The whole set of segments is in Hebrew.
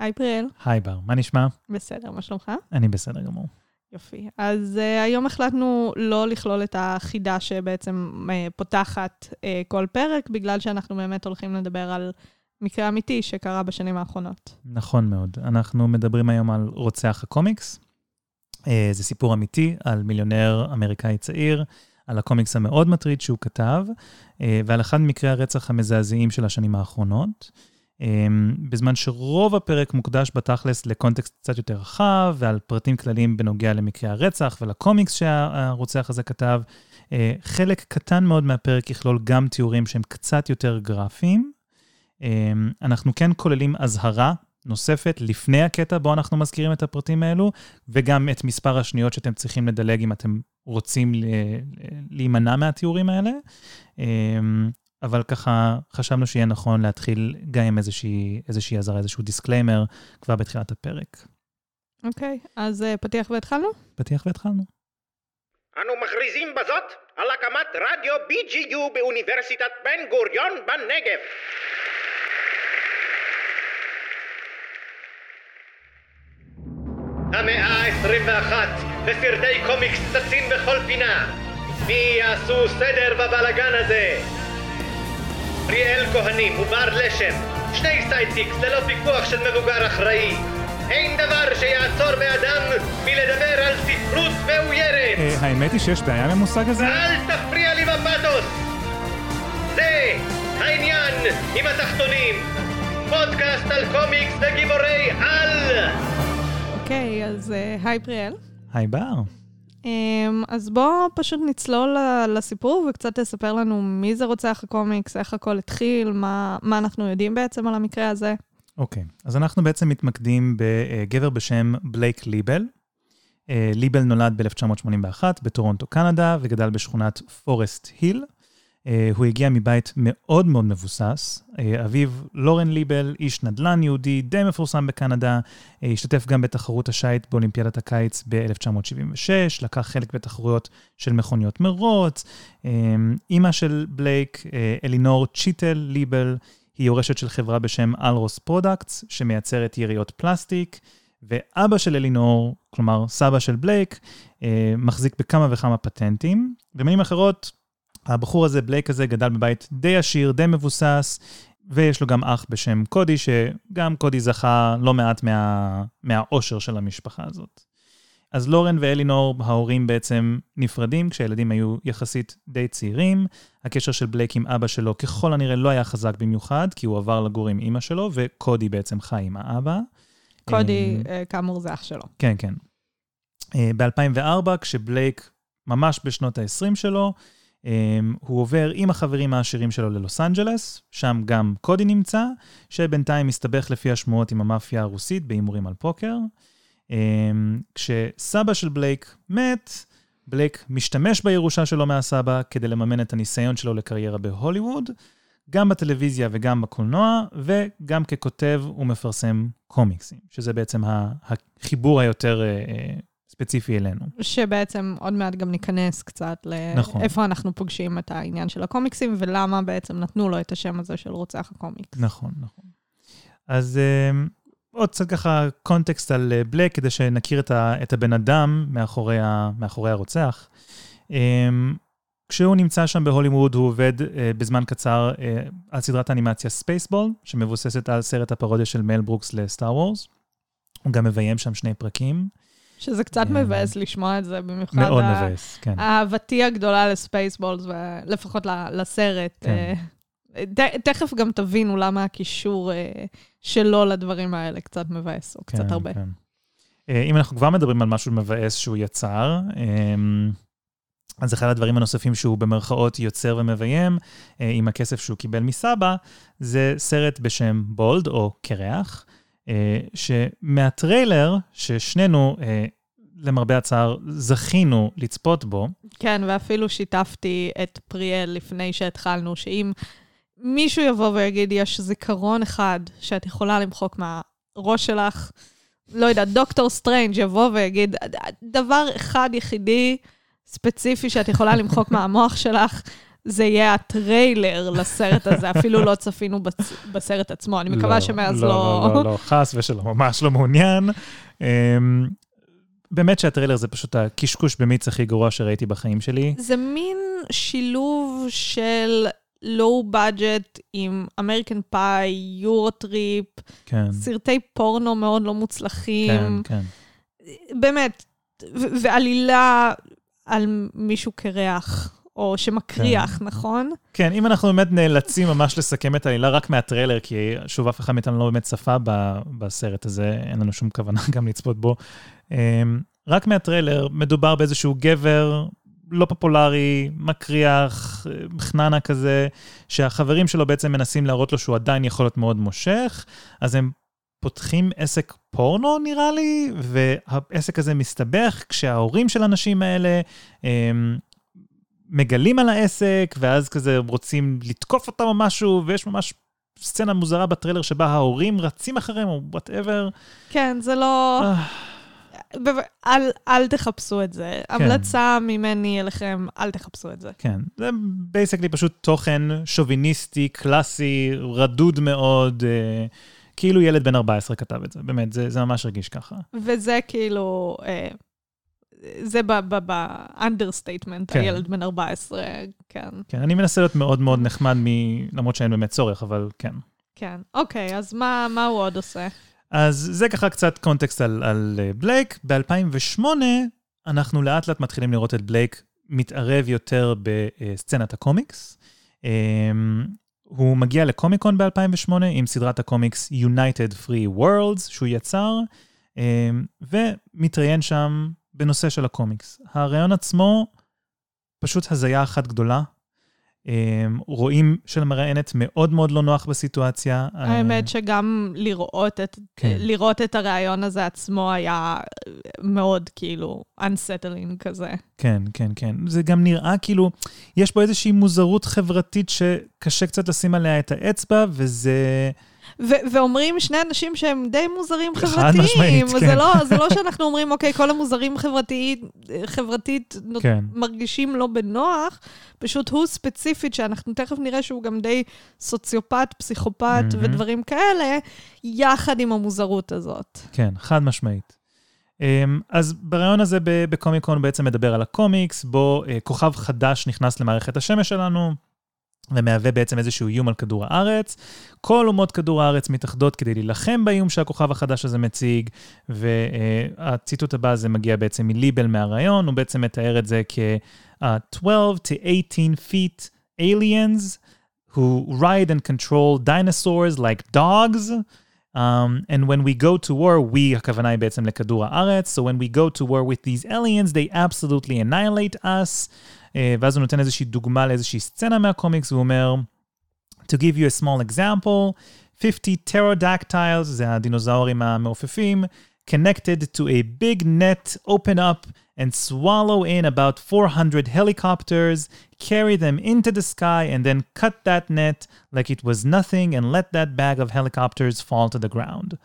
היי פריאל. היי בר, מה נשמע? בסדר, מה שלומך? אני בסדר גמור. יופי. אז uh, היום החלטנו לא לכלול את החידה שבעצם uh, פותחת uh, כל פרק, בגלל שאנחנו באמת הולכים לדבר על מקרה אמיתי שקרה בשנים האחרונות. נכון מאוד. אנחנו מדברים היום על רוצח הקומיקס. Uh, זה סיפור אמיתי על מיליונר אמריקאי צעיר, על הקומיקס המאוד מטריד שהוא כתב, uh, ועל אחד ממקרי הרצח המזעזעים של השנים האחרונות. אמ, בזמן שרוב הפרק מוקדש בתכלס לקונטקסט קצת יותר רחב ועל פרטים כלליים בנוגע למקרי הרצח ולקומיקס שהרוצח הזה כתב. אה, חלק קטן מאוד מהפרק יכלול גם תיאורים שהם קצת יותר גרפיים. אמ, אנחנו כן כוללים אזהרה נוספת לפני הקטע בו אנחנו מזכירים את הפרטים האלו, וגם את מספר השניות שאתם צריכים לדלג אם אתם רוצים להימנע מהתיאורים האלה. אבל ככה חשבנו שיהיה נכון להתחיל גם עם איזושהי, איזושהי אזהרה, איזשהו disclaimer כבר בתחילת הפרק. אוקיי, okay, אז uh, פתיח והתחלנו? פתיח והתחלנו. אנו מכריזים בזאת על הקמת רדיו BGU באוניברסיטת בן גוריון בנגב. המאה ה-21 וסרטי קומיקס צצים בכל פינה. מי יעשו סדר בבלגן הזה? פריאל כהנים ובר לשם, שני sidekicks ללא פיקוח של מבוגר אחראי. אין דבר שיעצור באדם מלדבר על ספרות מאוירת. אה, האמת היא שיש בעיה עם המושג הזה? אל תפריע לי בפתוס! זה העניין עם התחתונים. פודקאסט על קומיקס וגיבורי על! אוקיי, אז אה, היי פריאל. היי בר. אמ, אז בוא פשוט נצלול לסיפור וקצת תספר לנו מי זה רוצח הקומיקס, איך הכל התחיל, מה, מה אנחנו יודעים בעצם על המקרה הזה. אוקיי, okay. אז אנחנו בעצם מתמקדים בגבר בשם בלייק ליבל. אה, ליבל נולד ב-1981 בטורונטו, קנדה, וגדל בשכונת פורסט היל. אה, הוא הגיע מבית מאוד מאוד מבוסס. אה, אביו לורן ליבל, איש נדל"ן יהודי די מפורסם בקנדה, אה, השתתף גם בתחרות השיט באולימפיאדת הקיץ ב-1976, לקח חלק בתחרויות של מכוניות מרוץ. אימא של בלייק, אלינור צ'יטל ליבל, היא יורשת של חברה בשם Alros Products, שמייצרת יריעות פלסטיק. ואבא של אלינור, כלומר סבא של בלייק, מחזיק בכמה וכמה פטנטים. במילים אחרות, הבחור הזה, בלייק הזה, גדל בבית די עשיר, די מבוסס, ויש לו גם אח בשם קודי, שגם קודי זכה לא מעט מה, מהאושר של המשפחה הזאת. אז לורן ואלינור, ההורים בעצם נפרדים כשהילדים היו יחסית די צעירים. הקשר של בלייק עם אבא שלו ככל הנראה לא היה חזק במיוחד, כי הוא עבר לגור עם אימא שלו, וקודי בעצם חי עם האבא. קודי, אמ, אה, כאמור, זה אח שלו. כן, כן. אה, ב-2004, כשבלייק ממש בשנות ה-20 שלו, הוא עובר עם החברים העשירים שלו ללוס אנג'לס, שם גם קודי נמצא, שבינתיים מסתבך לפי השמועות עם המאפיה הרוסית בהימורים על פוקר. Um, כשסבא של בלייק מת, בלייק משתמש בירושה שלו מהסבא כדי לממן את הניסיון שלו לקריירה בהוליווד, גם בטלוויזיה וגם בקולנוע, וגם ככותב ומפרסם קומיקסים, שזה בעצם החיבור היותר uh, ספציפי אלינו. שבעצם עוד מעט גם ניכנס קצת לאיפה נכון. אנחנו פוגשים את העניין של הקומיקסים, ולמה בעצם נתנו לו את השם הזה של רוצח הקומיקס. נכון, נכון. אז אה, עוד קצת ככה קונטקסט על אה, בלייק, כדי שנכיר את, ה, את הבן אדם מאחורי, ה, מאחורי הרוצח. אמ, כשהוא נמצא שם בהוליווד, הוא עובד אה, בזמן קצר אה, על סדרת האנימציה Spaceball, שמבוססת על סרט הפרודיה של מל ברוקס ל Star Wars. הוא גם מביים שם שני פרקים. שזה קצת כן. מבאס לשמוע את זה, במיוחד... מאוד מבאס, כן. אהבתי הגדולה לספייסבולס, ולפחות לסרט. כן. אה, תכף גם תבינו למה הקישור אה, שלו לדברים האלה קצת מבאס, או קצת כן, הרבה. כן. אה, אם אנחנו כבר מדברים על משהו מבאס שהוא יצר, אמ, אז אחד הדברים הנוספים שהוא במרכאות יוצר ומביים, עם הכסף שהוא קיבל מסבא, זה סרט בשם Bald, או קירח, שמהטריילר, ששנינו, אה, למרבה הצער, זכינו לצפות בו. כן, ואפילו שיתפתי את פריאל לפני שהתחלנו, שאם מישהו יבוא ויגיד, יש זיכרון אחד שאת יכולה למחוק מהראש שלך, לא יודעת, דוקטור סטרנג' יבוא ויגיד, דבר אחד יחידי, ספציפי שאת יכולה למחוק מהמוח שלך, זה יהיה הטריילר לסרט הזה, אפילו לא צפינו בצ... בסרט עצמו, אני מקווה שמאז לא... לא, לא, לא, חס ושלום, ממש לא מעוניין. אמ, באמת שהטריילר זה פשוט הקשקוש במיץ הכי גרוע שראיתי בחיים שלי. זה מין שילוב של low budget עם American Pie, Eurotrip, כן, סרטי פורנו מאוד לא מוצלחים. כן, כן. באמת, ו- ועלילה על מישהו קרח, או שמקריח, כן. נכון? כן, אם אנחנו באמת נאלצים ממש לסכם את העלילה רק מהטריילר, כי שוב, אף אחד מאיתנו לא באמת צפה ב- בסרט הזה, אין לנו שום כוונה גם לצפות בו. אמ, רק מהטריילר מדובר באיזשהו גבר לא פופולרי, מקריח, חננה כזה, שהחברים שלו בעצם מנסים להראות לו שהוא עדיין יכול להיות מאוד מושך, אז הם פותחים עסק פורנו, נראה לי, והעסק הזה מסתבך כשההורים של האנשים האלה הם, מגלים על העסק, ואז כזה רוצים לתקוף אותם או משהו, ויש ממש סצנה מוזרה בטריילר שבה ההורים רצים אחריהם, או whatever. כן, זה לא... אה. אל, אל תחפשו את זה. המלצה ממני אליכם, אל תחפשו את זה. כן, זה basically פשוט תוכן שוביניסטי, קלאסי, רדוד מאוד, אה, כאילו ילד בן 14 כתב את זה, באמת, זה, זה ממש הרגיש ככה. וזה כאילו, אה, זה ב understatement, כן. הילד בן 14, כן. כן, אני מנסה להיות מאוד מאוד נחמד, מ... למרות שאין באמת צורך, אבל כן. כן. אוקיי, אז מה, מה הוא עוד עושה? אז זה ככה קצת קונטקסט על, על אה, בלייק. ב-2008 אנחנו לאט לאט מתחילים לראות את בלייק מתערב יותר בסצנת הקומיקס. אמ, הוא מגיע לקומיקון ב-2008 עם סדרת הקומיקס United Free Worlds שהוא יצר, אמ, ומתראיין שם בנושא של הקומיקס. הרעיון עצמו פשוט הזיה אחת גדולה. אמ, רואים שלמראיינת מאוד מאוד לא נוח בסיטואציה. האמת שגם לראות את, כן. לראות את הרעיון הזה עצמו היה מאוד כאילו unsettling כזה. כן, כן, כן. זה גם נראה כאילו, יש בו איזושהי מוזרות חברתית שקשה קצת לשים עליה את האצבע, וזה... ו- ואומרים שני אנשים שהם די מוזרים חד חברתיים. משמעית, זה כן. לא, זה לא שאנחנו אומרים, אוקיי, כל המוזרים חברתית, חברתית כן. מרגישים לא בנוח, פשוט הוא ספציפית, שאנחנו תכף נראה שהוא גם די סוציופט, פסיכופת מהמם. ודברים כאלה, יחד עם המוזרות הזאת. כן, חד משמעית. אמ, אז ברעיון הזה בקומיקון בעצם מדבר על הקומיקס, בו אה, כוכב חדש נכנס למערכת השמש שלנו, ומהווה בעצם איזשהו איום על כדור הארץ. כל אומות כדור הארץ מתאחדות כדי להילחם באיום שהכוכב החדש הזה מציג, והציטוט הבא הזה מגיע בעצם מליבל מהרעיון, הוא בעצם מתאר את זה כ-12 to 18 feet aliens who ride and control dinosaurs like dogs. Um, and when we go to war, we, הכוונה היא בעצם לכדור הארץ, so when we go to war with these aliens, they absolutely annihilate us. Uh, ואז הוא נותן איזושהי דוגמה לאיזושהי סצנה מהקומיקס, והוא אומר, to give you a small example, 50 pterodactyls, זה הדינוזאורים המעופפים, connected to a big net open up and swallow in about 400 helicopters, carry them into the sky, and then cut that net like it was nothing and let that bag of helicopters fall to the ground.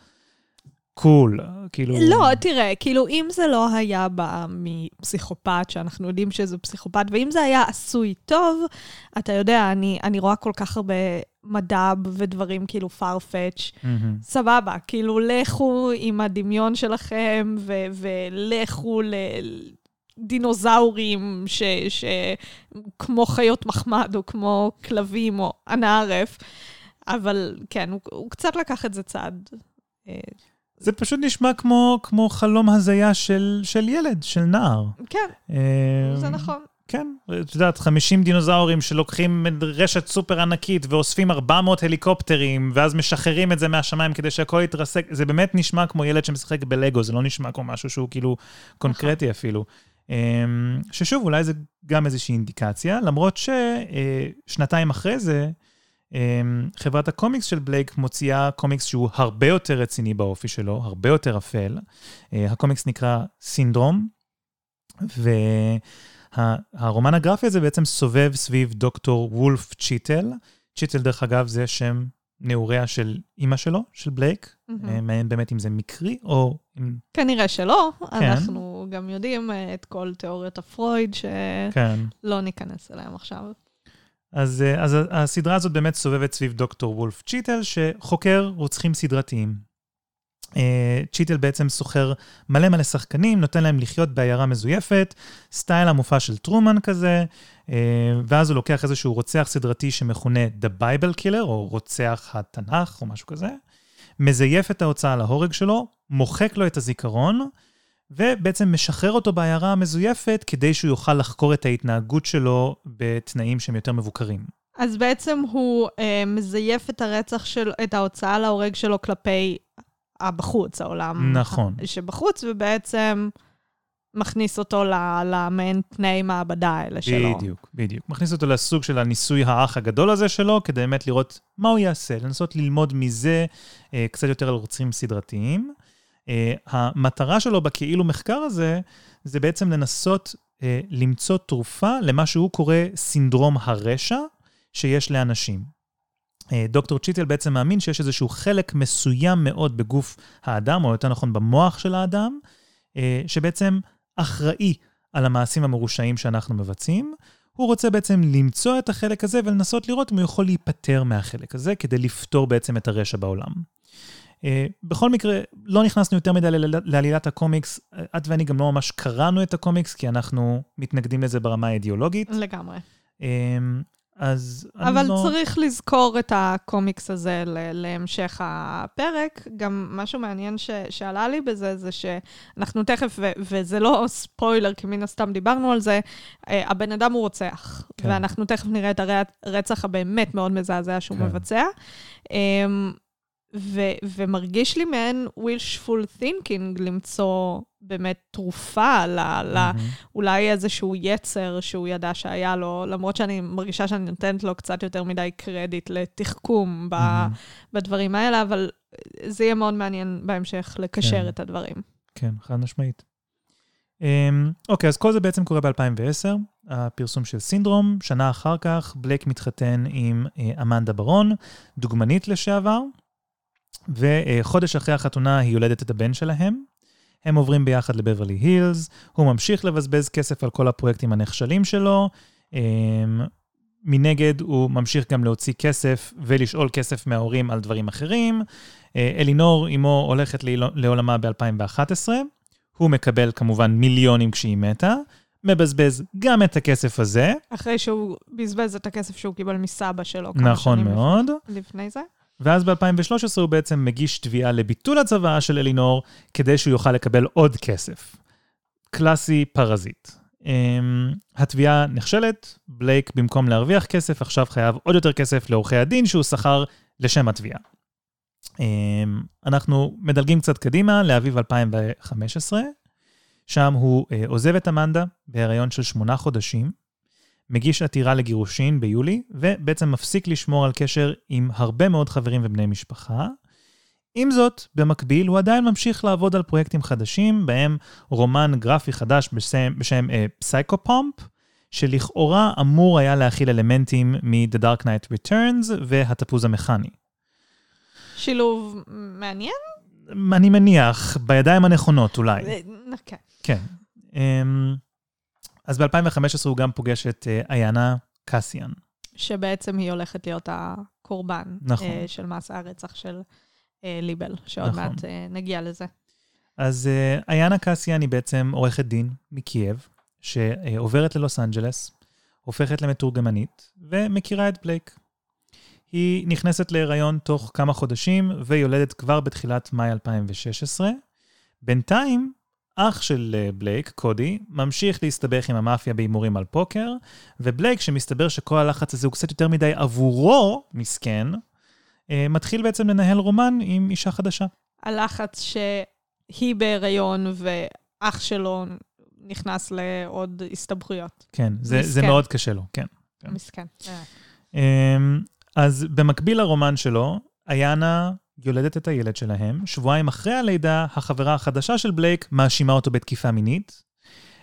קול, כאילו... לא, תראה, כאילו, אם זה לא היה בא מפסיכופת, שאנחנו יודעים שזה פסיכופת, ואם זה היה עשוי טוב, אתה יודע, אני, אני רואה כל כך הרבה מדב ודברים כאילו farfetch. מהמם. סבבה, כאילו, לכו עם הדמיון שלכם, ו- ולכו לדינוזאורים ש- ש- כמו חיות מחמד, או כמו כלבים, או אנא ערף. אבל כן, הוא, הוא קצת לקח את זה צעד. אה, זה פשוט נשמע כמו, כמו חלום הזיה של, של ילד, של נער. כן, אה, זה נכון. כן, את יודעת, 50 דינוזאורים שלוקחים רשת סופר ענקית ואוספים 400 הליקופטרים, ואז משחררים את זה מהשמיים כדי שהכל יתרסק, זה באמת נשמע כמו ילד שמשחק בלגו, זה לא נשמע כמו משהו שהוא כאילו קונקרטי אפילו. אמ, ששוב, אולי זה גם איזושהי אינדיקציה, למרות ששנתיים אחרי זה, אמ, חברת הקומיקס של בלייק מוציאה קומיקס שהוא הרבה יותר רציני באופי שלו, הרבה יותר אפל. אה, הקומיקס נקרא סינדרום, והרומן הגרפי הזה בעצם סובב סביב דוקטור וולף צ'יטל. צ'יטל, דרך אגב, זה שם נעוריה של אימא שלו, של בלייק. מהמם. אה, מעניין באמת אם זה מקרי או. כנראה שלא, כן. אנחנו גם יודעים אה, את כל תיאוריות הפרויד, שלא כן. ניכנס אליהן עכשיו. אז, אה, אז הסדרה הזאת באמת סובבת סביב דוקטור וולף צ'יטל, שחוקר רוצחים סדרתיים. אה, צ'יטל בעצם סוחר מלא מלא שחקנים, נותן להם לחיות בעיירה מזויפת, סטייל המופע של טרומן כזה, אה, ואז הוא לוקח איזשהו רוצח סדרתי שמכונה The Bible Killer, או רוצח התנ"ך, או משהו כזה, מזייף את ההוצאה להורג שלו, מוחק לו את הזיכרון, ובעצם משחרר אותו בעיירה המזויפת כדי שהוא יוכל לחקור את ההתנהגות שלו בתנאים שהם יותר מבוקרים. אז בעצם הוא אה, מזייף את הרצח של, את ההוצאה להורג שלו כלפי הבחוץ, העולם. נכון. שבחוץ, ובעצם מכניס אותו למעין תנאי מעבדה האלה שלו. בדיוק, בדיוק. מכניס אותו לסוג של הניסוי האח הגדול הזה שלו, כדי באמת לראות מה הוא יעשה, לנסות ללמוד מזה אה, קצת יותר על רוצחים סדרתיים. אה, המטרה שלו בכאילו מחקר הזה, זה בעצם לנסות אה, למצוא תרופה למה שהוא קורא סינדרום הרשע שיש לאנשים. אה, דוקטור צ'יטל בעצם מאמין שיש איזשהו חלק מסוים מאוד בגוף האדם, או יותר נכון במוח של האדם, אה, שבעצם אחראי על המעשים המרושעים שאנחנו מבצעים. הוא רוצה בעצם למצוא את החלק הזה ולנסות לראות אם הוא יכול להיפטר מהחלק הזה כדי לפתור בעצם את הרשע בעולם. Uh, בכל מקרה, לא נכנסנו יותר מדי לעלילת הקומיקס. את ואני גם לא ממש קראנו את הקומיקס, כי אנחנו מתנגדים לזה ברמה האידיאולוגית. לגמרי. אז אבל לא... צריך לזכור את הקומיקס הזה להמשך הפרק. גם משהו מעניין ש- שעלה לי בזה, זה שאנחנו תכף, ו- וזה לא ספוילר, כי מן הסתם דיברנו על זה, אה, הבן אדם הוא רוצח. כן. ואנחנו תכף נראה את הרצח הבאמת מאוד מזעזע שהוא כן. מבצע. אמ, ו- ומרגיש לי מעין wishful thinking למצוא באמת תרופה, ל- mm-hmm. אולי איזשהו יצר שהוא ידע שהיה לו, למרות שאני מרגישה שאני נותנת לו קצת יותר מדי קרדיט לתחכום ב- mm-hmm. בדברים האלה, אבל זה יהיה מאוד מעניין בהמשך לקשר כן. את הדברים. כן, חד משמעית. Um, אוקיי, אז כל זה בעצם קורה ב-2010, הפרסום של סינדרום. שנה אחר כך, בלייק מתחתן עם uh, אמנדה ברון, דוגמנית לשעבר, וחודש אחרי החתונה היא יולדת את הבן שלהם. הם עוברים ביחד לבברלי הילס, הוא ממשיך לבזבז כסף על כל הפרויקטים הנכשלים שלו. אמ, מנגד, הוא ממשיך גם להוציא כסף ולשאול כסף מההורים על דברים אחרים. אה, אלינור, אמו, הולכת לעולמה ב-2011. הוא מקבל כמובן מיליונים כשהיא מתה. מבזבז גם את הכסף הזה. אחרי שהוא בזבז את הכסף שהוא קיבל מסבא שלו. נכון מאוד. לפני זה. ואז ב-2013 הוא בעצם מגיש תביעה לביטול הצוואה של אלינור, כדי שהוא יוכל לקבל עוד כסף. קלאסי פרזיט. Um, התביעה נכשלת, בלייק במקום להרוויח כסף, עכשיו חייב עוד יותר כסף לעורכי הדין שהוא שכר לשם התביעה. Um, אנחנו מדלגים קצת קדימה לאביב 2015, שם הוא uh, עוזב את אמנדה בהיריון של שמונה חודשים, מגיש עתירה לגירושין ביולי, ובעצם מפסיק לשמור על קשר עם הרבה מאוד חברים ובני משפחה. עם זאת, במקביל הוא עדיין ממשיך לעבוד על פרויקטים חדשים, בהם רומן גרפי חדש בשם, בשם פסייקופומפ, uh, שלכאורה אמור היה להכיל אלמנטים מ-The Dark Knight Returns והתפוז המכני. שילוב מעניין? אני מניח, בידיים הנכונות אולי. כן. כן. אז ב-2015 הוא גם פוגש את uh, איינה קסיאן. שבעצם היא הולכת להיות הקורבן נכון. uh, של מעשה הרצח של uh, ליבל, שעוד נכון. מעט נגיע לזה. אז איינה קסיאן היא בעצם עורכת דין מקייב, שעוברת ללוס אנג'לס, הופכת למתורגמנית, ומכירה את בלייק. היא נכנסת להיריון תוך כמה חודשים, ויולדת כבר בתחילת מאי 2016. בינתיים, אח של אה, בלייק, קודי, ממשיך להסתבך עם המאפיה בהימורים על פוקר, ובלייק, שמסתבר שכל הלחץ הזה הוא קצת יותר מדי עבורו, מסכן, אה, מתחיל בעצם לנהל רומן עם אישה חדשה. הלחץ שהיא בהיריון ואח שלו נכנס לעוד הסתבכויות. כן, זה, זה מאוד קשה לו, כן. כן. מסכן. אמ, אז במקביל לרומן שלו, איינה יולדת את הילד שלהם. שבועיים אחרי הלידה, החברה החדשה של בלייק מאשימה אותו בתקיפה מינית.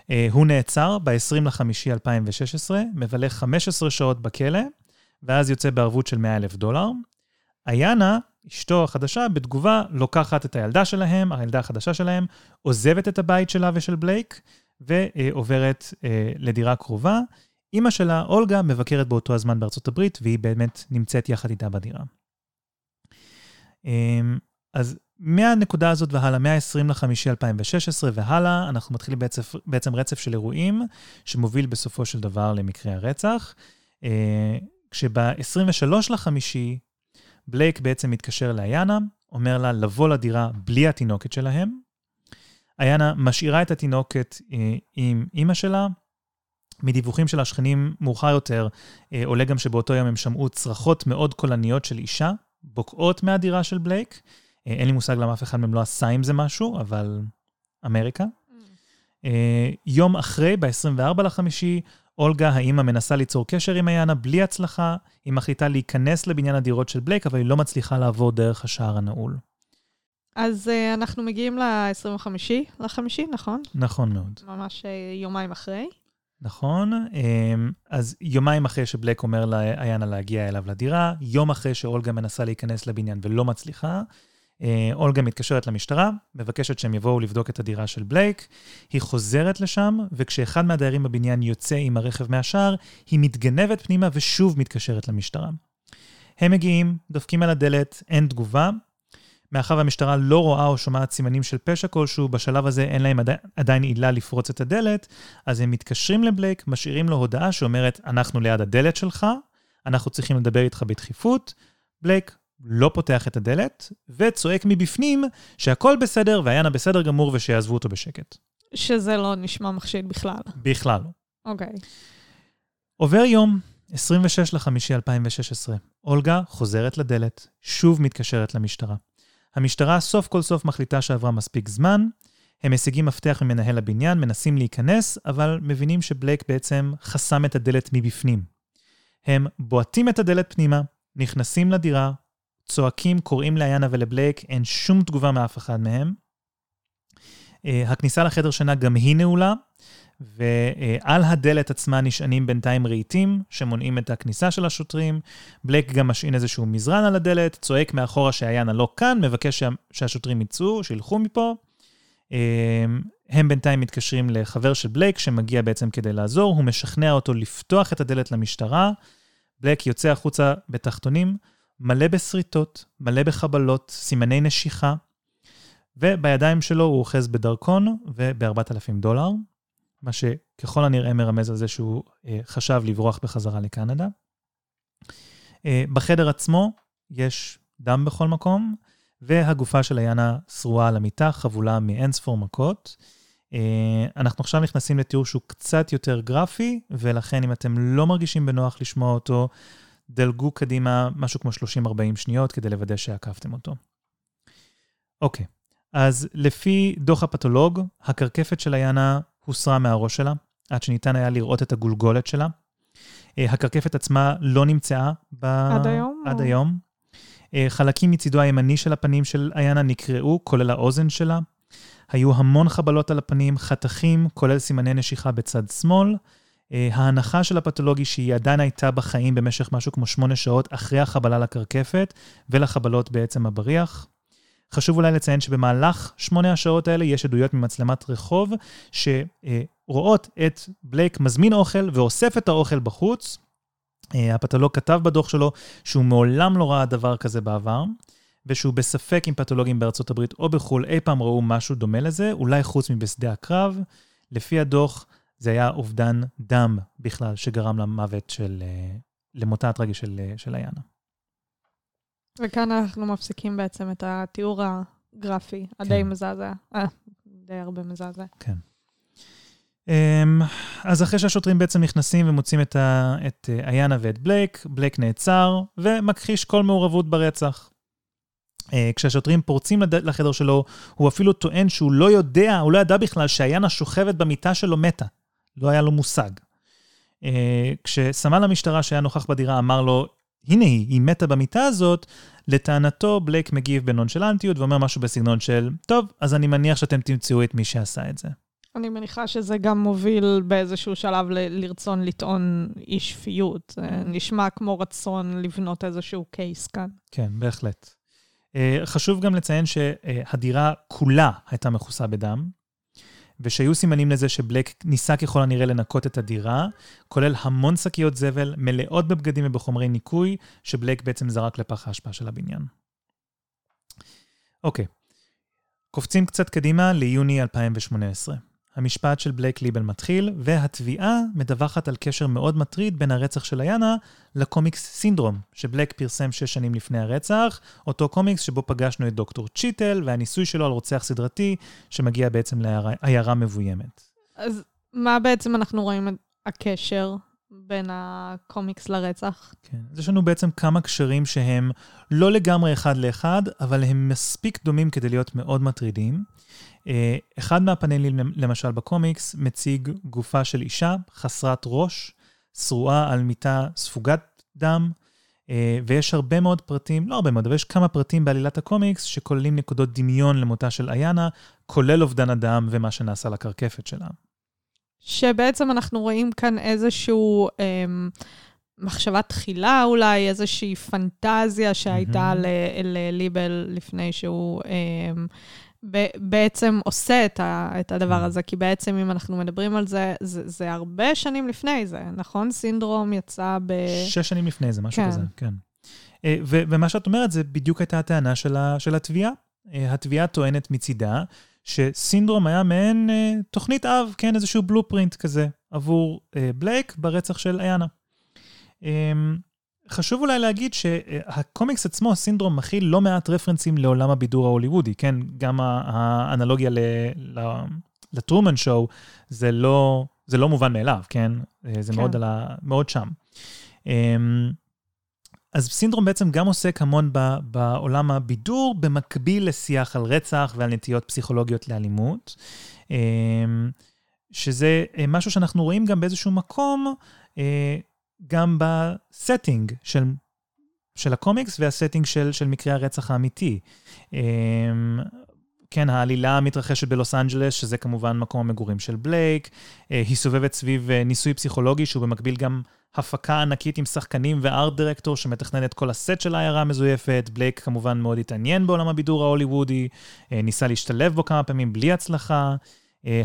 Uh, הוא נעצר ב-20 לחמישי 2016, מבלה 15 שעות בכלא, ואז יוצא בערבות של 100 אלף דולר. איינה, אשתו החדשה, בתגובה לוקחת את הילדה שלהם, הילדה החדשה שלהם, עוזבת את הבית שלה ושל בלייק, ועוברת uh, לדירה קרובה. אימא שלה, אולגה, מבקרת באותו הזמן בארצות הברית, והיא באמת נמצאת יחד איתה בדירה. אמ, אז מהנקודה הזאת והלאה, מה-20 לחמישי 2016 והלאה, אנחנו מתחילים בעצם, בעצם רצף של אירועים שמוביל בסופו של דבר למקרה הרצח. אה, כשב-23 לחמישי, בלייק בעצם מתקשר לאיינה, אומר לה לבוא לדירה בלי התינוקת שלהם. איינה משאירה את התינוקת אה, עם אימא שלה. מדיווחים של השכנים מאוחר יותר, אה, עולה גם שבאותו יום הם שמעו צרחות מאוד קולניות של אישה, בוקעות מהדירה של בלייק. אה, אין לי מושג למה אף אחד מהם לא עשה עם זה משהו, אבל אמריקה. Mm. יום אחרי, ב-24 לחמישי, אולגה, האימא, מנסה ליצור קשר עם איינה בלי הצלחה. היא מחליטה להיכנס לבניין הדירות של בלייק, אבל היא לא מצליחה לעבור דרך השער הנעול. אז uh, אנחנו מגיעים ל-25 לחמישי, נכון? נכון מאוד. ממש uh, יומיים אחרי. נכון. Um, אז יומיים אחרי שבלייק אומר לאיינה להגיע אליו לדירה, יום אחרי שאולגה מנסה להיכנס לבניין ולא מצליחה, אה, אולגה מתקשרת למשטרה, מבקשת שהם יבואו לבדוק את הדירה של בלייק. היא חוזרת לשם, וכשאחד מהדיירים בבניין יוצא עם הרכב מהשער, היא מתגנבת פנימה ושוב מתקשרת למשטרה. הם מגיעים, דופקים על הדלת, אין תגובה. מאחר והמשטרה לא רואה או שומעת סימנים של פשע כלשהו, בשלב הזה אין להם עדי, עדיין עילה לפרוץ את הדלת, אז הם מתקשרים לבלייק, משאירים לו הודעה שאומרת, אנחנו ליד הדלת שלך, אנחנו צריכים לדבר איתך בדחיפות. בלייק לא פותח את הדלת, וצועק מבפנים שהכל בסדר והיאנה בסדר גמור ושיעזבו אותו בשקט. שזה לא נשמע מחשיד בכלל. בכלל לא. אוקיי. Okay. עובר יום, 26 לחמישי 2016. אולגה חוזרת לדלת, שוב מתקשרת למשטרה. המשטרה סוף כל סוף מחליטה שעברה מספיק זמן, הם משיגים מפתח ממנהל הבניין, מנסים להיכנס, אבל מבינים שבלייק בעצם חסם את הדלת מבפנים. הם בועטים את הדלת פנימה, נכנסים לדירה, צועקים, קוראים לאיינה ולבלייק, אין שום תגובה מאף אחד מהם. Uh, הכניסה לחדר שינה גם היא נעולה, ועל הדלת עצמה נשענים בינתיים רהיטים שמונעים את הכניסה של השוטרים. בלייק גם משעין איזשהו מזרן על הדלת, צועק מאחורה שאיינה לא כאן, מבקש שה, שהשוטרים יצאו, שילכו מפה. Uh, הם בינתיים מתקשרים לחבר של בלייק, שמגיע בעצם כדי לעזור, הוא משכנע אותו לפתוח את הדלת למשטרה. בלייק יוצא החוצה בתחתונים, מלא בשריטות, מלא בחבלות, סימני נשיכה, ובידיים שלו הוא אוחז בדרכון וב-4,000 דולר, מה שככל הנראה מרמז על זה שהוא אה, חשב לברוח בחזרה לקנדה. אה, בחדר עצמו יש דם בכל מקום, והגופה של איינה שרועה על המיטה, חבולה מאינספור מכות. אה, אנחנו עכשיו נכנסים לתיאור שהוא קצת יותר גרפי, ולכן אם אתם לא מרגישים בנוח לשמוע אותו, דלגו קדימה משהו כמו 30-40 שניות כדי לוודא שעקפתם אותו. אוקיי, אז לפי דוח הפתולוג, הקרקפת של היאנה הוסרה מהראש שלה, עד שניתן היה לראות את הגולגולת שלה. אה, הקרקפת עצמה לא נמצאה ב... עד היום? עד או... היום. אה, חלקים מצידו הימני של הפנים של איינה נקרעו, כולל האוזן שלה. היו המון חבלות על הפנים, חתכים, כולל סימני נשיכה בצד שמאל. אה, ההנחה של הפתולוגי שהיא עדיין הייתה בחיים במשך משהו כמו שמונה שעות אחרי החבלה לקרקפת ולחבלות בעצם הבריח. חשוב אולי לציין שבמהלך שמונה השעות האלה יש עדויות ממצלמת רחוב שרואות את בלייק מזמין אוכל ואוסף את האוכל בחוץ. אה, הפתולוג כתב בדוח שלו שהוא מעולם לא ראה דבר כזה בעבר, ושהוא בספק אם פתולוגים בארצות הברית או בחו"ל אי פעם ראו משהו דומה לזה, אולי חוץ מבשדה הקרב. לפי הדוח, זה היה אובדן דם בכלל שגרם למוות של, אה, למותה הטרגי של, אה, של איינה. וכאן אנחנו מפסיקים בעצם את התיאור הגרפי, כן. הדי מזעזע. אה, די הרבה מזעזע. כן. Um, אז אחרי שהשוטרים בעצם נכנסים ומוצאים את, ה, את uh, איינה ואת בלייק, בלייק נעצר ומכחיש כל מעורבות ברצח. Uh, כשהשוטרים פורצים. לחדר שלו, הוא אפילו טוען שהוא לא יודע, הוא לא ידע בכלל שאיינה שוכבת במיטה שלו מתה. לא היה לו מושג. Uh, כשסמל המשטרה שהיה נוכח בדירה אמר לו, הנה היא, היא מתה במיטה הזאת, לטענתו בלייק מגיב בנונשלנטיות ואומר משהו בסגנון של, טוב, אז אני מניח שאתם תמצאו את מי שעשה את זה. אני מניחה שזה גם מוביל באיזשהו שלב ל- לרצון לטעון אי שפיות. זה נשמע כמו רצון לבנות איזשהו קייס כאן. כן, בהחלט. Uh, חשוב גם לציין שהדירה כולה הייתה מכוסה בדם. ושהיו סימנים לזה שבלק ניסה ככל הנראה לנקות את הדירה, כולל המון שקיות זבל מלאות בבגדים ובחומרי ניקוי, שבלק בעצם זרק לפח האשפה של הבניין. אוקיי, קופצים קצת קדימה ליוני 2018. המשפט של בלייק ליבל מתחיל, והתביעה מדווחת על קשר מאוד מטריד בין הרצח של איינה לקומיקס סינדרום, שבלייק פרסם שש שנים לפני הרצח, אותו קומיקס שבו פגשנו את דוקטור צ'יטל והניסוי שלו על רוצח סדרתי, שמגיע בעצם לעיירה מבוימת. אז מה בעצם אנחנו רואים הקשר בין הקומיקס לרצח? כן, אז יש לנו בעצם כמה קשרים שהם לא לגמרי אחד לאחד, אבל הם מספיק דומים כדי להיות מאוד מטרידים. אה, אחד מהפאנלים, למשל בקומיקס, מציג גופה של אישה חסרת ראש, שרועה על מיטה ספוגת דם, אה, ויש הרבה מאוד פרטים, לא הרבה מאוד, אבל יש כמה פרטים בעלילת הקומיקס שכוללים נקודות דמיון למותה של איינה, כולל אובדן הדם ומה שנעשה לקרקפת שלה. שבעצם אנחנו רואים כאן איזשהו... אה, מחשבה תחילה אולי, איזושהי פנטזיה שהייתה mm-hmm. לליבל לפני שהוא אה, בעצם עושה את, ה, את הדבר mm. הזה, כי בעצם אם אנחנו מדברים על זה, זה, זה הרבה שנים לפני זה, נכון? סינדרום יצא ב... שש שנים לפני זה, משהו כן. כזה, כן. אה, ו- ומה שאת אומרת, זה בדיוק הייתה הטענה של, ה- של התביעה. אה, התביעה טוענת מצידה שסינדרום היה מעין אה, תוכנית אב, כן, איזשהו בלופרינט כזה, עבור בלייק ברצח של איינה. אמ, חשוב אולי להגיד שהקומיקס עצמו, סינדרום, מכיל לא מעט רפרנסים לעולם הבידור ההוליוודי, כן? גם האנלוגיה לטרומן שואו, זה לא, זה לא מובן מאליו, כן? זה כן. מאוד, ה, מאוד שם. אז סינדרום בעצם גם עוסק המון ב, בעולם הבידור, במקביל לשיח על רצח ועל נטיות פסיכולוגיות לאלימות, אמ, שזה משהו שאנחנו רואים גם באיזשהו מקום, אה, גם ב setting של, של הקומיקס וה setting של, של מקרה הרצח האמיתי. כן, העלילה מתרחשת בלוס אנג'לס, שזה כמובן מקום המגורים של בלייק. אה, היא סובבת סביב אה, ניסוי פסיכולוגי, שהוא במקביל גם הפקה ענקית עם שחקנים וארט דירקטור שמתכנן את כל הסט של העיירה המזויפת. בלייק כמובן מאוד התעניין בעולם הבידור ההוליוודי, אה, ניסה להשתלב בו כמה פעמים בלי הצלחה.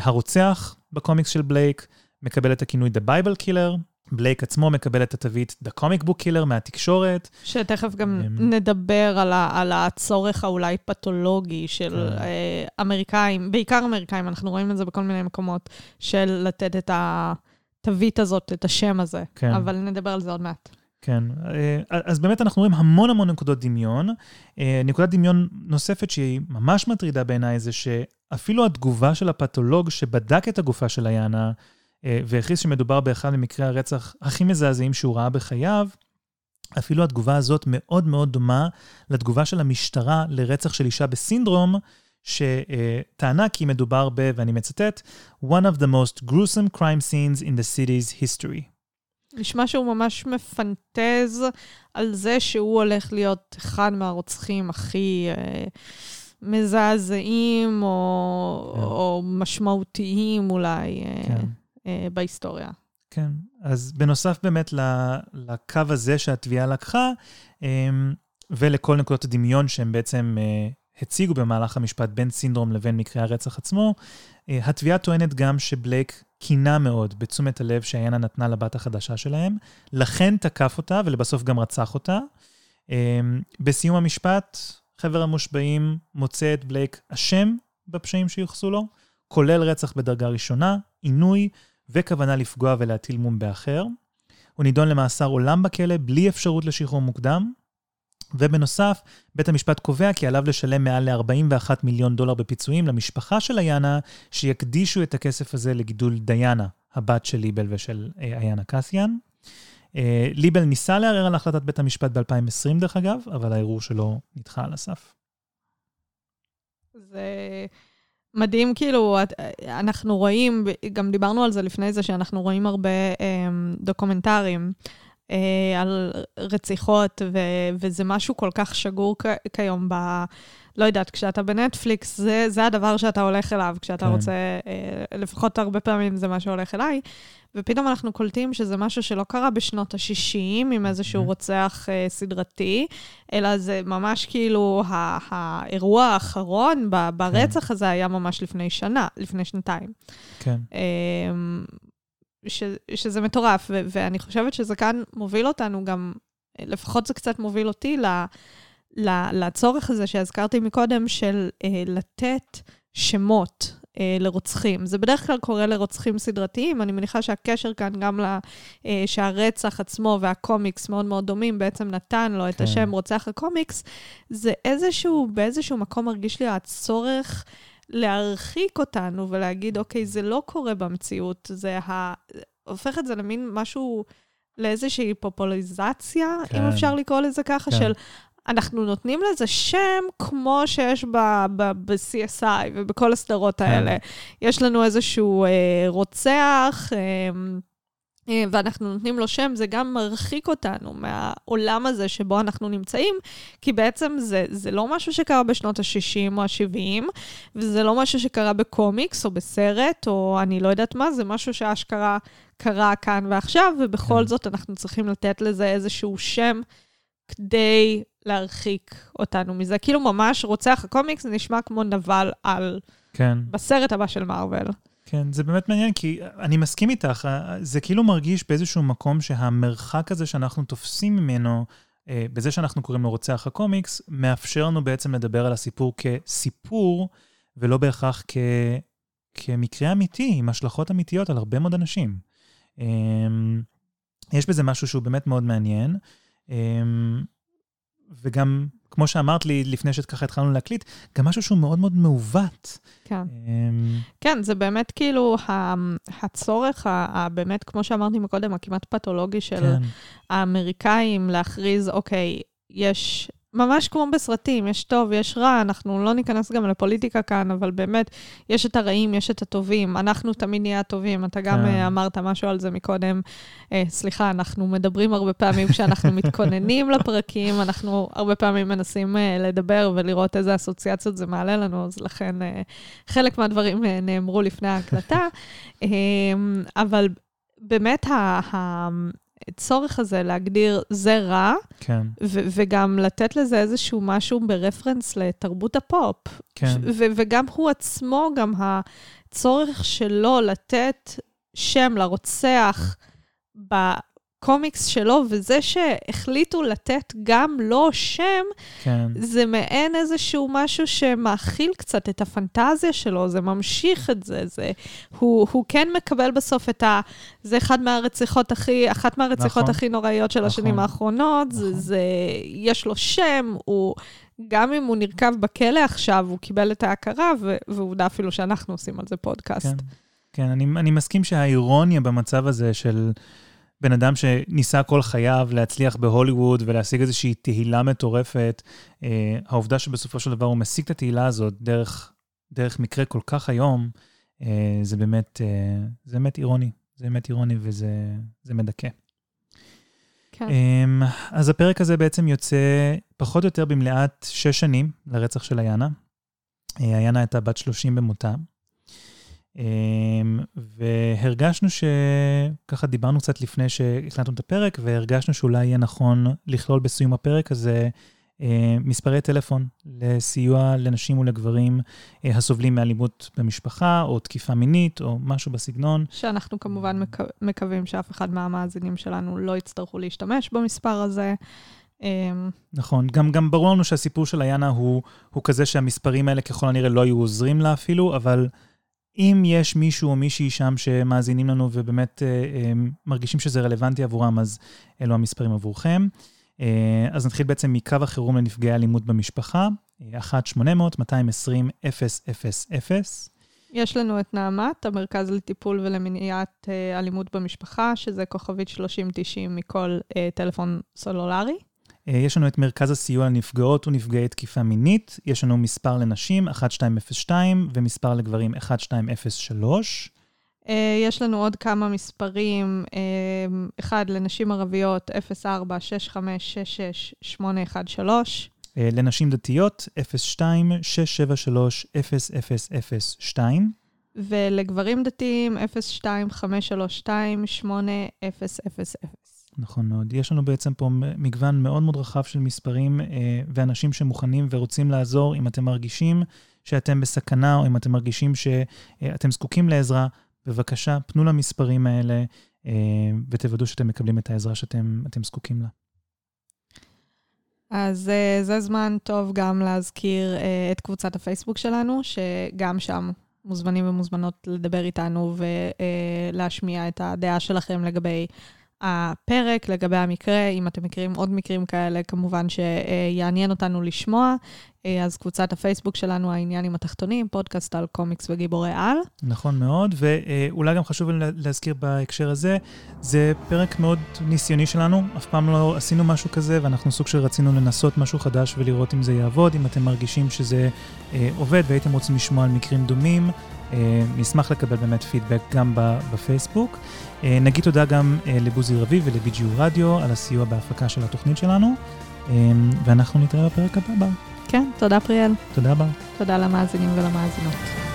הרוצח בקומיקס של בלייק מקבל את הכינוי The Bible Killer, בלייק עצמו מקבל את התווית The Comic Book Killer מהתקשורת. שתכף גם הם... נדבר על, ה, על הצורך האולי פתולוגי של כן. אה, אמריקאים, בעיקר אמריקאים, אנחנו רואים את זה בכל מיני מקומות, של לתת את התווית הזאת, את השם הזה. כן. אבל נדבר על זה עוד מעט. כן, אה, אז באמת אנחנו רואים המון המון נקודות דמיון. אה, נקודת דמיון נוספת שהיא ממש מטרידה בעיניי זה שאפילו התגובה של הפתולוג שבדק את הגופה של היאנה, והכריז שמדובר באחד ממקרי הרצח הכי מזעזעים שהוא ראה בחייו, אפילו התגובה הזאת מאוד מאוד דומה לתגובה של המשטרה לרצח של אישה בסינדרום, שטענה כי מדובר ב, ואני מצטט, one of the most gruesome crime scenes in the city's history. נשמע שהוא ממש מפנטז על זה שהוא הולך להיות אחד מהרוצחים הכי אה, מזעזעים או, כן. או משמעותיים אולי. אה. כן. אה, בהיסטוריה. כן, אז בנוסף באמת לקו הזה שהתביעה לקחה, אמ, ולכל נקודות הדמיון שהם בעצם אה, הציגו במהלך המשפט בין סינדרום לבין מקרה הרצח עצמו, אה, התביעה טוענת גם שבלייק קינה מאוד בתשומת הלב שאיינה נתנה לבת החדשה שלהם, לכן תקף אותה ולבסוף גם רצח אותה. אמ, בסיום המשפט, חבר המושבעים מוצא את בלייק אשם בפשעים שיוחסו לו, כולל רצח בדרגה ראשונה, עינוי וכוונה לפגוע ולהטיל מום באחר. הוא נידון למאסר עולם בכלא בלי אפשרות לשחרור מוקדם. ובנוסף, בית המשפט קובע כי עליו לשלם מעל ל-41 מיליון דולר בפיצויים למשפחה של איינה, שיקדישו את הכסף הזה לגידול דיאנה, הבת של ליבל ושל אה, איינה קסיאן. אה, ליבל ניסה לערער על החלטת בית המשפט ב-2020, דרך אגב, אבל הערעור שלו נדחה על הסף. זה מדהים, כאילו, אנחנו רואים, גם דיברנו על זה לפני זה, שאנחנו רואים הרבה אה, דוקומנטרים אה, על רציחות, ו, וזה משהו כל כך שגור כ- כיום ב... לא יודעת, כשאתה בנטפליקס, זה, זה הדבר שאתה הולך אליו, כשאתה כן. רוצה, אה, לפחות הרבה פעמים זה מה שהולך אליי, ופתאום אנחנו קולטים שזה משהו שלא קרה בשנות ה-60 עם איזשהו. רוצח אה, סדרתי, אלא זה ממש כאילו האירוע האחרון ב- ברצח הזה היה ממש לפני שנה, לפני שנתיים. כן. אמ, ש, שזה מטורף, ו, ואני חושבת שזה כאן מוביל אותנו גם, לפחות זה קצת מוביל אותי ל, לצורך הזה שהזכרתי מקודם, של אה, לתת שמות אה, לרוצחים. זה בדרך כלל קורה לרוצחים סדרתיים, אני מניחה שהקשר כאן גם ל... אה, שהרצח עצמו והקומיקס מאוד מאוד דומים, בעצם נתן לו את כן. השם רוצח הקומיקס, זה איזשהו, באיזשהו מקום מרגיש לי הצורך להרחיק אותנו ולהגיד, אוקיי, זה לא קורה במציאות, זה ה... הופך את זה למין משהו, לאיזושהי פופוליזציה, כן. אם אפשר לקרוא לזה ככה, כן. של אנחנו נותנים לזה שם כמו שיש ב- ב- ב-CSI ובכל הסדרות כן. האלה. יש לנו איזשהו אה, רוצח, אה, אה, ואנחנו נותנים לו שם, זה גם מרחיק אותנו מהעולם הזה שבו אנחנו נמצאים, כי בעצם זה, זה לא משהו שקרה בשנות ה-60 או ה-70, וזה לא משהו שקרה בקומיקס או בסרט, או אני לא יודעת מה, זה משהו שאשכרה קרה כאן ועכשיו, ובכל כן. זאת אנחנו צריכים לתת לזה איזשהו שם כדי להרחיק אותנו מזה. כאילו ממש רוצח הקומיקס נשמע כמו נבל על כן. בסרט הבא של מארוול. כן, זה באמת מעניין, כי אני מסכים איתך, זה כאילו מרגיש באיזשהו מקום שהמרחק הזה שאנחנו תופסים ממנו, אה, בזה שאנחנו קוראים לו רוצח הקומיקס, מאפשר לנו בעצם לדבר על הסיפור כסיפור, ולא בהכרח כ... כמקרה אמיתי, עם השלכות אמיתיות על הרבה מאוד אנשים. אמ, יש בזה משהו שהוא באמת מאוד מעניין, וגם, כמו שאמרת לי לפני שככה התחלנו להקליט, גם משהו שהוא מאוד מאוד מעוות. כן. אמ, כן, זה באמת כאילו הצורך, באמת, כמו שאמרתי מקודם, הכמעט פתולוגי של כן, האמריקאים להכריז, אוקיי, יש, ממש כמו בסרטים, יש טוב, יש רע, אנחנו לא ניכנס גם לפוליטיקה כאן, אבל באמת, יש את הרעים, יש את הטובים, אנחנו תמיד נהיה הטובים. אתה גם כן. אה, אמרת משהו על זה מקודם. אה, סליחה, אנחנו מדברים הרבה פעמים כשאנחנו מתכוננים לפרקים, אנחנו הרבה פעמים מנסים אה, לדבר ולראות איזה אסוציאציות זה מעלה לנו, אז לכן אה, חלק מהדברים אה, נאמרו לפני ההקלטה. אה, אבל באמת, ה- ה- הצורך הזה להגדיר זה רע, כן, ו- וגם לתת לזה איזשהו משהו ברפרנס לתרבות הפופ. כן. ו- וגם הוא עצמו, גם הצורך שלו לתת שם לרוצח בקומיקס שלו, וזה שהחליטו לתת גם לו שם, כן, זה מעין איזשהו משהו שמאכיל קצת את הפנטזיה שלו, זה ממשיך את זה, זה הוא, הוא כן מקבל בסוף את ה... זה אחד מהרציחות הכי, אחת מהרציחות נכון. הכי נוראיות של השנים נכון. האחרונות, זה, נכון. זה, יש לו שם, הוא... גם אם הוא נרקב בכלא עכשיו, הוא קיבל את ההכרה, ועובדה אפילו שאנחנו עושים על זה פודקאסט. כן. כן, אני, אני מסכים שהאירוניה במצב הזה של בן אדם שניסה כל חייו להצליח בהוליווד ולהשיג איזושהי תהילה מטורפת, אה, העובדה שבסופו של דבר הוא משיג את התהילה הזאת דרך, דרך מקרה כל כך היום, אה, זה באמת, אה, זה באמת אירוני. זה באמת אירוני וזה זה מדכא. כן. אמ, אז הפרק הזה בעצם יוצא פחות או יותר במלאת שש שנים לרצח של איינה. אה, איינה הייתה בת 30 במותה. אמ, והרגשנו ש... ככה דיברנו קצת לפני שהקלטנו את הפרק, והרגשנו שאולי יהיה נכון לכלול בסיום הפרק הזה אה, מספרי טלפון לסיוע לנשים ולגברים אה, הסובלים מאלימות במשפחה, או תקיפה מינית, או משהו בסגנון. שאנחנו כמובן מק... מקווים שאף אחד מהמאזינים שלנו לא יצטרכו להשתמש במספר הזה. אמ, נכון, גם, גם ברור לנו שהסיפור של איינה הוא, הוא כזה שהמספרים האלה ככל הנראה לא היו עוזרים לה אפילו, אבל אם יש מישהו או מישהי שם שמאזינים לנו ובאמת אה, אה, מרגישים שזה רלוונטי עבורם, אז אלו המספרים עבורכם. אה, אז נתחיל בעצם מקו החירום לנפגעי אלימות במשפחה, אה, 1-800-220-000. יש לנו את נעמת, המרכז לטיפול ולמניעת אה, אלימות במשפחה, שזה כוכבית 3090 מכל אה, טלפון סלולרי. אה, יש לנו את מרכז הסיוע לנפגעות ונפגעי תקיפה מינית, יש לנו מספר לנשים 1202 ומספר לגברים 1203. אה, יש לנו עוד כמה מספרים, אה, אחד לנשים ערביות, 04-6566-813. אה, לנשים דתיות, 02-673-0002. ולגברים דתיים, 02-532-8000. נכון מאוד. יש לנו בעצם פה מגוון מאוד מאוד רחב של מספרים אה, ואנשים שמוכנים ורוצים לעזור. אם אתם מרגישים שאתם בסכנה, או אם אתם מרגישים שאתם זקוקים לעזרה, בבקשה, פנו למספרים האלה אה, ותוודאו שאתם מקבלים את העזרה שאתם זקוקים לה. אז uh, זה זמן טוב גם להזכיר uh, את קבוצת הפייסבוק שלנו, שגם שם מוזמנים ומוזמנות לדבר איתנו ולהשמיע uh, את הדעה שלכם לגבי הפרק, לגבי המקרה. אם אתם מכירים עוד מקרים כאלה, כמובן שיעניין אותנו לשמוע. אה, אז קבוצת הפייסבוק שלנו, העניין עם התחתונים, פודקאסט על קומיקס וגיבורי על. נכון מאוד, ואולי גם חשוב להזכיר בהקשר הזה, זה פרק מאוד ניסיוני שלנו, אף פעם לא עשינו משהו כזה, ואנחנו סוג של רצינו לנסות משהו חדש ולראות אם זה יעבוד, אם אתם מרגישים שזה אה, עובד והייתם רוצים לשמוע על מקרים דומים. אה, נשמח לקבל באמת פידבק גם בפייסבוק. אה, נגיד תודה גם אה, לבוזי רביב ולביג'יו רדיו על הסיוע בהפקה של התוכנית שלנו, ואנחנו נתראה בפרק הבא. כן, תודה פריאל. תודה רבה. תודה למאזינים ולמאזינות.